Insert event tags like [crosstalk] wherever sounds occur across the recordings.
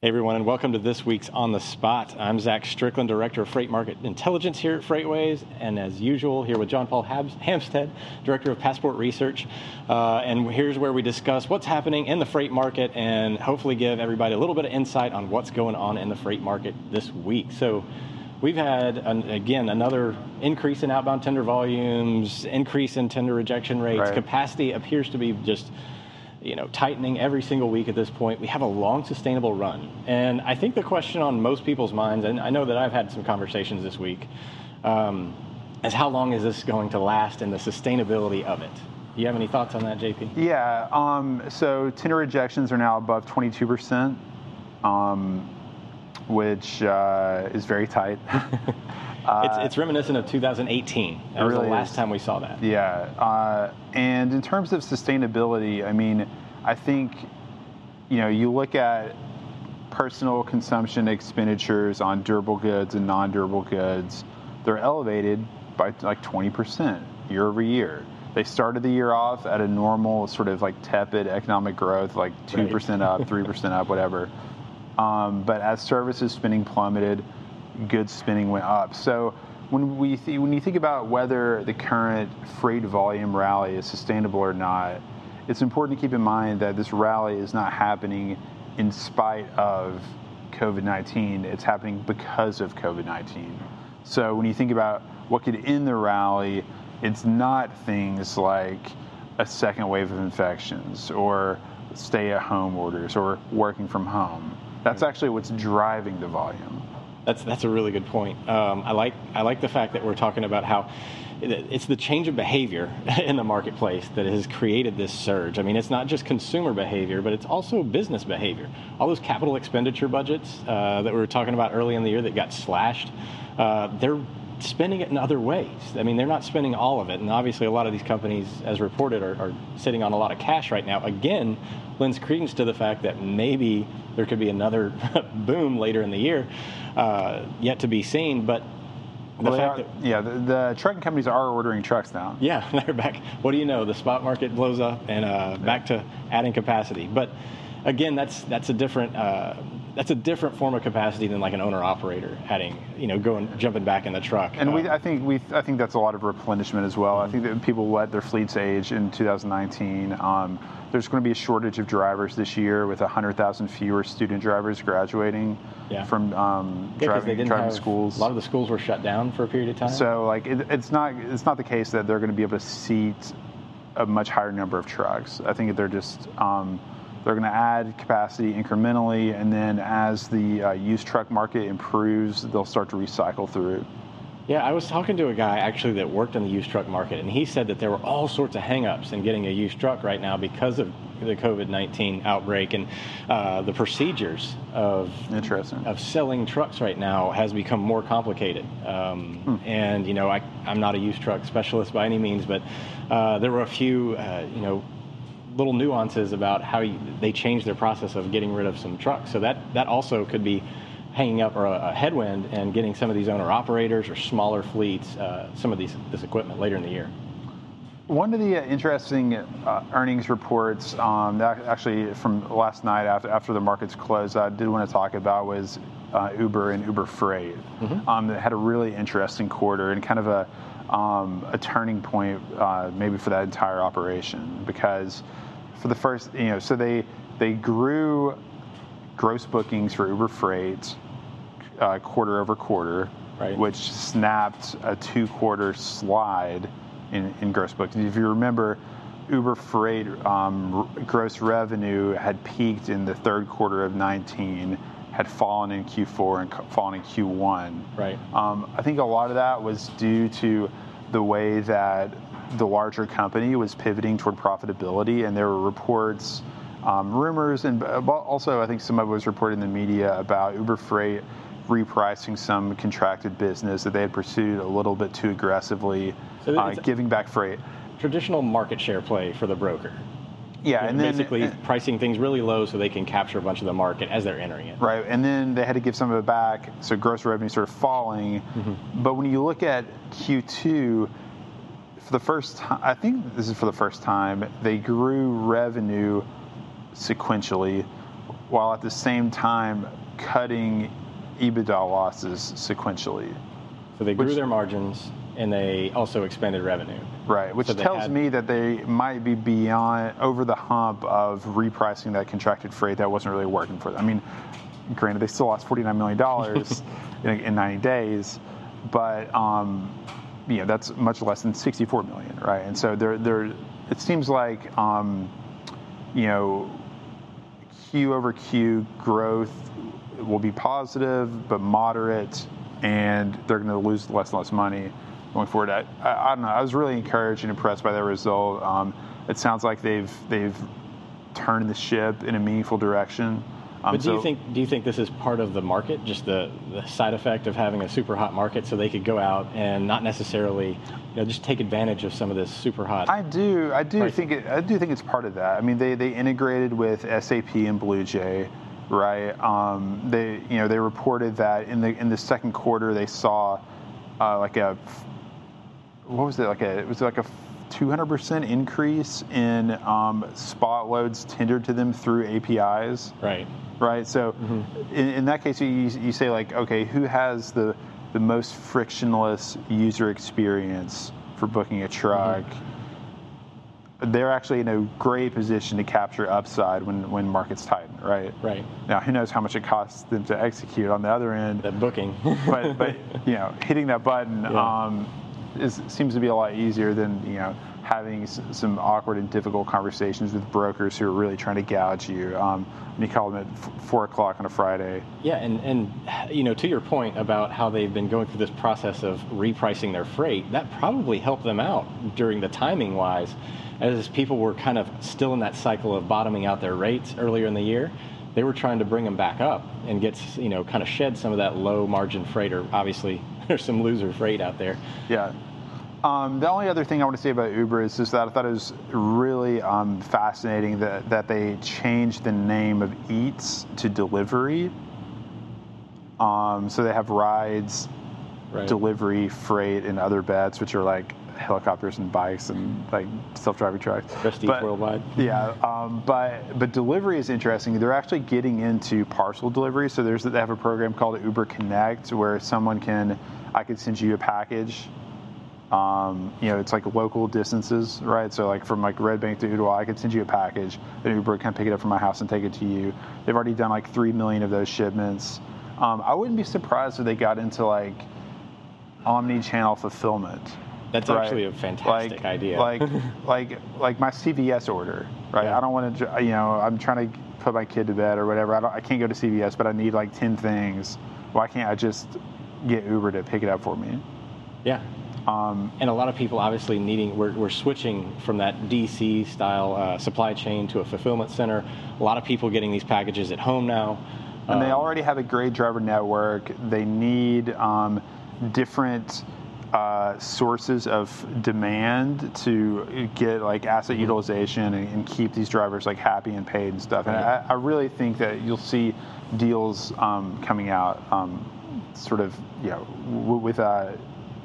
Hey everyone, and welcome to this week's On the Spot. I'm Zach Strickland, Director of Freight Market Intelligence here at FreightWaves, and as usual, here with John Paul Hampstead, Director of Passport Research. Uh, and here's where we discuss what's happening in the freight market and hopefully give everybody a little bit of insight on what's going on in the freight market this week. So, we've had an, again another increase in outbound tender volumes, increase in tender rejection rates. Right. Capacity appears to be just you know, tightening every single week at this point. We have a long, sustainable run. And I think the question on most people's minds, and I know that I've had some conversations this week, um, is how long is this going to last and the sustainability of it? Do you have any thoughts on that, JP? Yeah. Um, so tender rejections are now above 22%, um, which uh, is very tight. [laughs] Uh, it's, it's, reminiscent of 2018. That was really the last is. time we saw that. Yeah. Uh, and in terms of sustainability, I mean, I think, you know, you look at personal consumption expenditures on durable goods and non durable goods, they're elevated by like 20% year over year. They started the year off at a normal, sort of like tepid economic growth, like 2% right. up, 3% up, whatever. [laughs] Um, but as services spending plummeted, goods spending went up. So when we th- when you think about whether the current freight volume rally is sustainable or not, it's important to keep in mind that this rally is not happening in spite of COVID-19. It's happening because of COVID-19. So when you think about what could end the rally, it's not things like a second wave of infections or stay-at-home orders or working from home. That's actually what's driving the volume. That's that's a really good point. Um, I like I like the fact that we're talking about how it's the change of behavior [laughs] in the marketplace that has created this surge. I mean, it's not just consumer behavior, but it's also business behavior. All those capital expenditure budgets uh, that we were talking about early in the year that got slashed, uh, they're spending it in other ways. I mean, they're not spending all of it. And obviously, a lot of these companies, as reported, are, are, sitting on a lot of cash right now. Again, lends credence to the fact that maybe there could be another [laughs] boom later in the year, uh, yet to be seen. But the well, are, that, yeah, the, the, trucking companies are ordering trucks now. Yeah, [laughs] they're back. What do you know? The spot market blows up and uh, back to adding capacity. But again, that's that's a different uh, that's a different form of capacity than like an owner operator adding, you know, going jumping back in the truck. And we, uh, I think we, I think that's a lot of replenishment as well. I think that people let their fleets age in 2019. Um, there's going to be a shortage of drivers this year with 100,000 fewer student drivers graduating yeah. from um, yeah, driving, driving have, schools. A lot of the schools were shut down for a period of time. So like it, it's not it's not the case that they're going to be able to seat a much higher number of trucks. I think they're just um, they're going to add capacity incrementally, and then as the uh, used truck market improves, they'll start to recycle through it. Yeah, I was talking to a guy actually that worked in the used truck market, and he said that there were all sorts of hangups in getting a used truck right now because of the COVID nineteen outbreak and uh, the procedures of interesting of selling trucks right now has become more complicated. Um, hmm. And you know, I, am not a used truck specialist by any means, but uh, there were a few uh, you know little nuances about how you, they change their process of getting rid of some trucks. So that that also could be hanging up or a, a headwind and getting some of these owner operators or smaller fleets uh, some of these this equipment later in the year. One of the uh, interesting uh, earnings reports, um, actually from last night after, after the markets closed, I did want to talk about was uh, Uber and Uber Freight. Mm-hmm. Um, that had a really interesting quarter and kind of a um, a turning point uh, maybe for that entire operation because for the first, you know, so they they grew gross bookings for Uber Freight uh, quarter over quarter, right. which snapped a two-quarter slide in, in gross bookings. If you remember, Uber Freight um, gross revenue had peaked in the third quarter of 19, had fallen in Q4 and fallen in Q1. Right. Um, I think a lot of that was due to the way that the larger company was pivoting toward profitability, and there were reports, um, rumors, and also I think some of it was reported in the media about Uber Freight repricing some contracted business that they had pursued a little bit too aggressively, so uh, giving back freight. Traditional market share play for the broker. Yeah, and basically then, pricing things really low so they can capture a bunch of the market as they're entering it. Right, and then they had to give some of it back, so gross revenue sort of falling. Mm-hmm. But when you look at Q2, for the first time, I think this is for the first time, they grew revenue sequentially while at the same time cutting EBITDA losses sequentially. So they grew Which- their margins and they also expanded revenue. Right, which So tells had- me that they might be beyond over the hump of repricing that contracted freight that wasn't really working for them. I mean, granted, they still lost forty nine million dollars [laughs] in, in ninety days, but um, you know that's much less than sixty four million, right? And so they're they're it seems like um, you know Q over Q growth will be positive but moderate, and they're going to lose less and less money going forward. I, I, I don't know. I was really encouraged and impressed by that result. Um, it sounds like they've they've turned the ship in a meaningful direction. Um, But do you think do you think this is part of the market, just the, the side effect of having a super hot market, so they could go out and not necessarily, you know, just take advantage of some of this super hot? I do. I do Right. think it, I do think it's part of that. I mean, they, they integrated with SAP and BluJay, right? Um, they you know they reported that in the in the second quarter they saw uh, like a what was it like a it was like a 200% increase in um, spot loads tendered to them through APIs right. right? So in, in that case, you, you say like, okay, who has the the most frictionless user experience for booking a truck? They're actually in a great position to capture upside when when markets tighten, right? Right. Now, who knows how much it costs them to execute on the other end? That booking. but but [laughs] you know, hitting that button Yeah. um, is, seems to be a lot easier than you know having some awkward and difficult conversations with brokers who are really trying to gouge you. Um, and you call them at f- four o'clock on a Friday. Yeah, and, and you know, to your point about how they've been going through this process of repricing their freight, that probably helped them out during the timing wise, as people were kind of still in that cycle of bottoming out their rates earlier in the year. They were trying to bring them back up and get you know kind of shed some of that low margin freight. Or obviously, [laughs] there's some loser freight out there. Yeah. Um, the only other thing I want to say about Uber is just that I thought it was really um, fascinating that, that they changed the name of Eats to Delivery. Um, so they have rides, Right. delivery, freight, and other bets, which are like helicopters and bikes and like self-driving trucks. Prestige worldwide. Yeah, um, but but delivery is interesting. They're actually getting into parcel delivery. So there's they have a program called Uber Connect where someone can I could send you a package. Um, you know, it's like local distances, right? So like from like Red Bank to Ottawa, I could send you a package, and Uber can pick it up from my house and take it to you. They've already done like three million of those shipments. Um, I wouldn't be surprised if they got into like omni-channel fulfillment. That's Right. actually a fantastic like, idea. Like, [laughs] like, like my CVS order, right? Yeah. I don't want to, you know, I'm trying to put my kid to bed or whatever. I don't, I can't go to CVS, but I need like ten things. Why can't I just get Uber to pick it up for me? yeah. Um, And a lot of people obviously needing, we're, we're switching from that DC style uh, supply chain to a fulfillment center. A lot of people getting these packages at home now. and they Um, already have a great driver network. They need um, different uh, sources of demand to get like asset Mm-hmm. utilization and, and keep these drivers like happy and paid and stuff. And I, I really think that you'll see deals um, coming out, um, sort of, you know, w- with uh,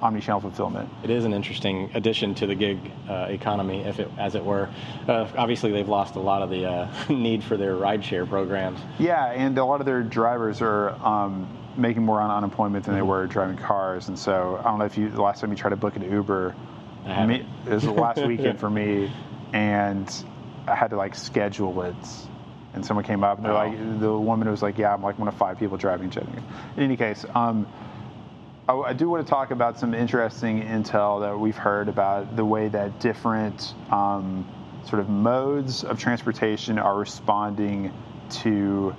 omni-channel fulfillment. It is an interesting addition to the gig uh, economy, if it, as it were. Uh, obviously, they've lost a lot of the uh, [laughs] need for their rideshare programs. Yeah, and a lot of their drivers are um, making more on unemployment than they were driving cars. And so I don't know if you the last time you tried to book an Uber, me, it was the last [laughs] weekend for me, and I had to like schedule it. And someone came up, and they're Wow. like, the woman was like, "Yeah, I'm like one of five people driving." Chattanooga." In any case, um, I, I do want to talk about some interesting intel that we've heard about the way that different um, sort of modes of transportation are responding to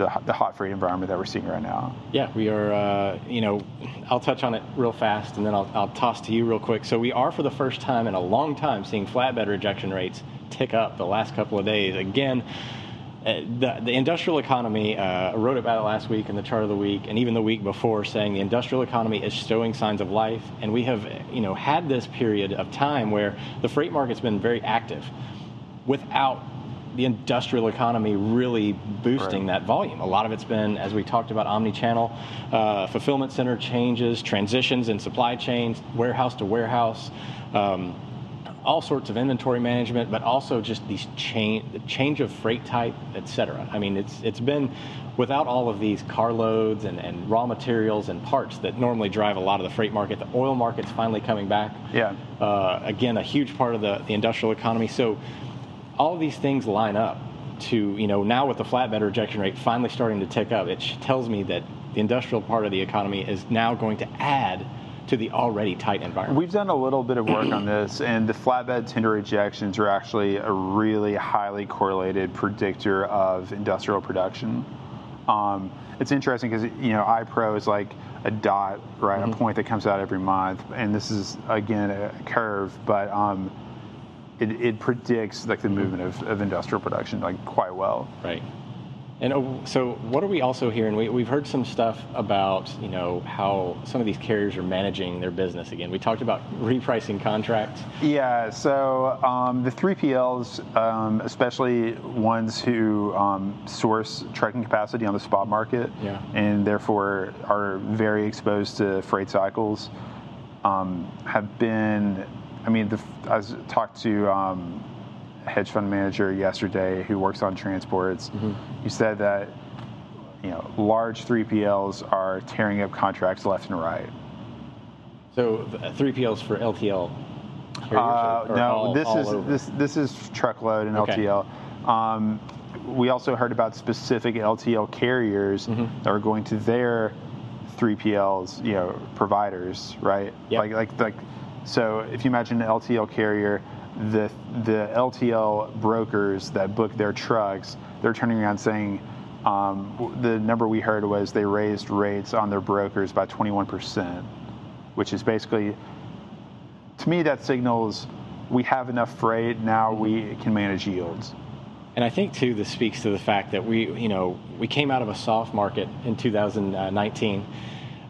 the, the hot freight environment that we're seeing right now. Yeah, we are. Uh, you know, I'll touch on it real fast, and then I'll, I'll toss to you real quick. So we are, for the first time in a long time, seeing flatbed rejection rates tick up the last couple of days. Again, uh, the, the industrial economy. Uh, I wrote about it last week in the chart of the week, and even the week before, saying the industrial economy is showing signs of life, and we have, you know, had this period of time where the freight market's been very active, without the industrial economy really boosting Right. that volume. A lot of it's been, as we talked about, omni-channel uh, fulfillment center changes, transitions in supply chains, warehouse to warehouse. Um, all sorts of inventory management, but also just these change, the change of freight type, et cetera. I mean, it's it's been without all of these carloads and, and raw materials and parts that normally drive a lot of the freight market. The oil market's finally coming back. Yeah. Uh, again, a huge part of the, the industrial economy. So all these things line up to you know now with the flatbed rejection rate finally starting to tick up. It tells me that the industrial part of the economy is now going to add to the already tight environment. We've done a little bit of work on this, and the flatbed tender rejections are actually a really highly correlated predictor of industrial production. Um, it's interesting because you know iPro is like a dot, right, mm-hmm. a point that comes out every month, and this is again a curve, but um, it, it, predicts like the movement of, of industrial production like quite well. Right. And uh, so, what are we also hearing? We, have heard some stuff about you know how some of these carriers are managing their business. Again, we talked about repricing contracts. Yeah. So um, the 3PLs, um, especially ones who um, source trucking capacity on the spot market, yeah. and therefore are very exposed to freight cycles, um, have been. I mean, the, I talked to um, a hedge fund manager yesterday who works on transports. Mm-hmm. He said that you know large 3PLs are tearing up contracts left and right. So 3PLs for LTL. Uh, or no, all, this all is over? this this is truckload and okay. LTL. Um, we also heard about specific LTL carriers mm-hmm. that are going to their 3PLs, you know, providers, right? Yep. Like like like. So if you imagine an LTL carrier the the LTL brokers that book their trucks, they're turning around saying um, the number we heard was they raised rates on their brokers by 21%, which is basically, to me, that signals we have enough freight now we can manage yields. And I think too, this speaks to the fact that we, you know, we came out of a soft market in 2019,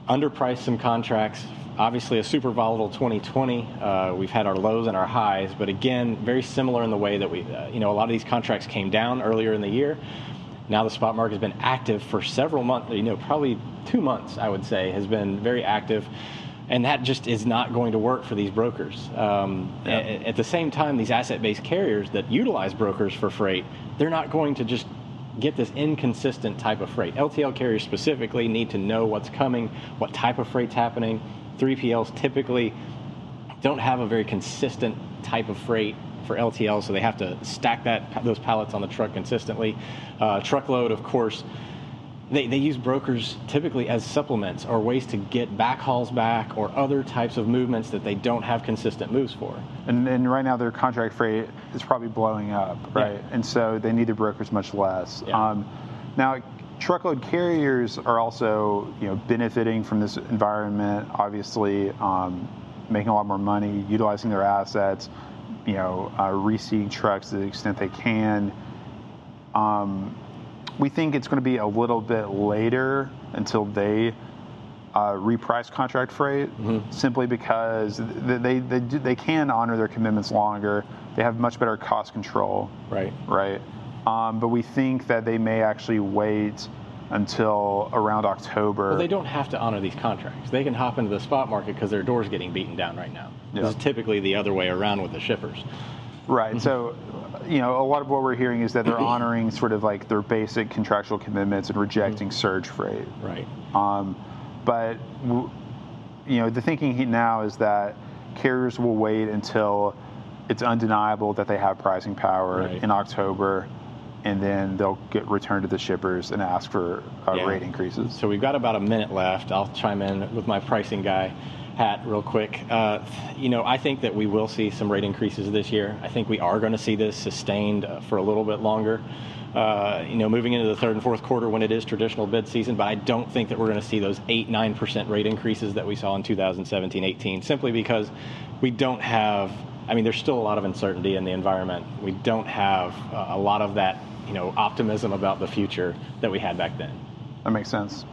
underpriced some contracts obviously a super volatile 2020. Uh, we've had our lows and our highs, but again, very similar in the way that we, uh, you know, a lot of these contracts came down earlier in the year. Now the spot market has been active for several months, you know, probably two months, I would say, has been very active. And that just is not going to work for these brokers. Um, yeah. at, at the same time, these asset based carriers that utilize brokers for freight, they're not going to just get this inconsistent type of freight. LTL carriers specifically need to know what's coming, what type of freight's happening, 3PLs typically don't have a very consistent type of freight for LTL, so they have to stack that those pallets on the truck consistently. Uh, truckload, of course, they, they use brokers typically as supplements or ways to get backhauls back or other types of movements that they don't have consistent moves for. And, and right now their contract freight is probably blowing up, right? Yeah. And so they need the brokers much less. Yeah. Um, now, truckload carriers are also you know benefiting from this environment. Obviously, um, making a lot more money, utilizing their assets, you know, uh, reseating trucks to the extent they can. Um, we think it's going to be a little bit later until they uh, reprice contract freight, mm-hmm. simply because they they they, do, they can honor their commitments longer. They have much better cost control. Right. Right. Um, but we think that they may actually wait until around October. Well, they don't have to honor these contracts. They can hop into the spot market because their door's getting beaten down right now. Yeah. This is typically the other way around with the shippers. Right. Mm-hmm. so, you know, a lot of what we're hearing is that they're honoring sort of like their basic contractual commitments and rejecting mm-hmm. surge freight. Right. Um, but, you know, the thinking now is that carriers will wait until it's undeniable that they have pricing power right. in October and then they'll get returned to the shippers and ask for uh, yeah. rate increases. So we've got about a minute left. I'll chime in with my pricing guy hat real quick. Uh, you know, I think that we will see some rate increases this year. I think we are going to see this sustained uh, for a little bit longer. Uh, you know, moving into the third and fourth quarter when it is traditional bid season, but I don't think that we're going to see those 8 9% rate increases that we saw in 2017 18, simply because we don't have, I mean, there's still a lot of uncertainty in the environment. We don't have uh, a lot of that you know optimism about the future that we had back then. That makes sense.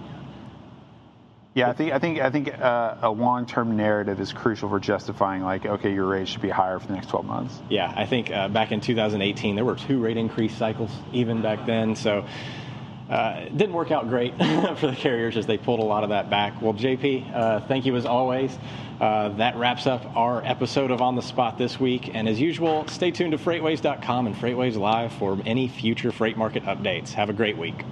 Yeah, I think I think I think uh, a long-term narrative is crucial for justifying like, okay, your rate should be higher for the next 12 months. Yeah, I think uh, back in 2018 there were two rate increase cycles even back then. So uh, it didn't work out great [laughs] for the carriers as they pulled a lot of that back. Well, JP, uh, thank you as always. Uh, that wraps up our episode of On the Spot this week. And as usual, stay tuned to freightwaves.com and FreightWaves Live for any future freight market updates. Have a great week.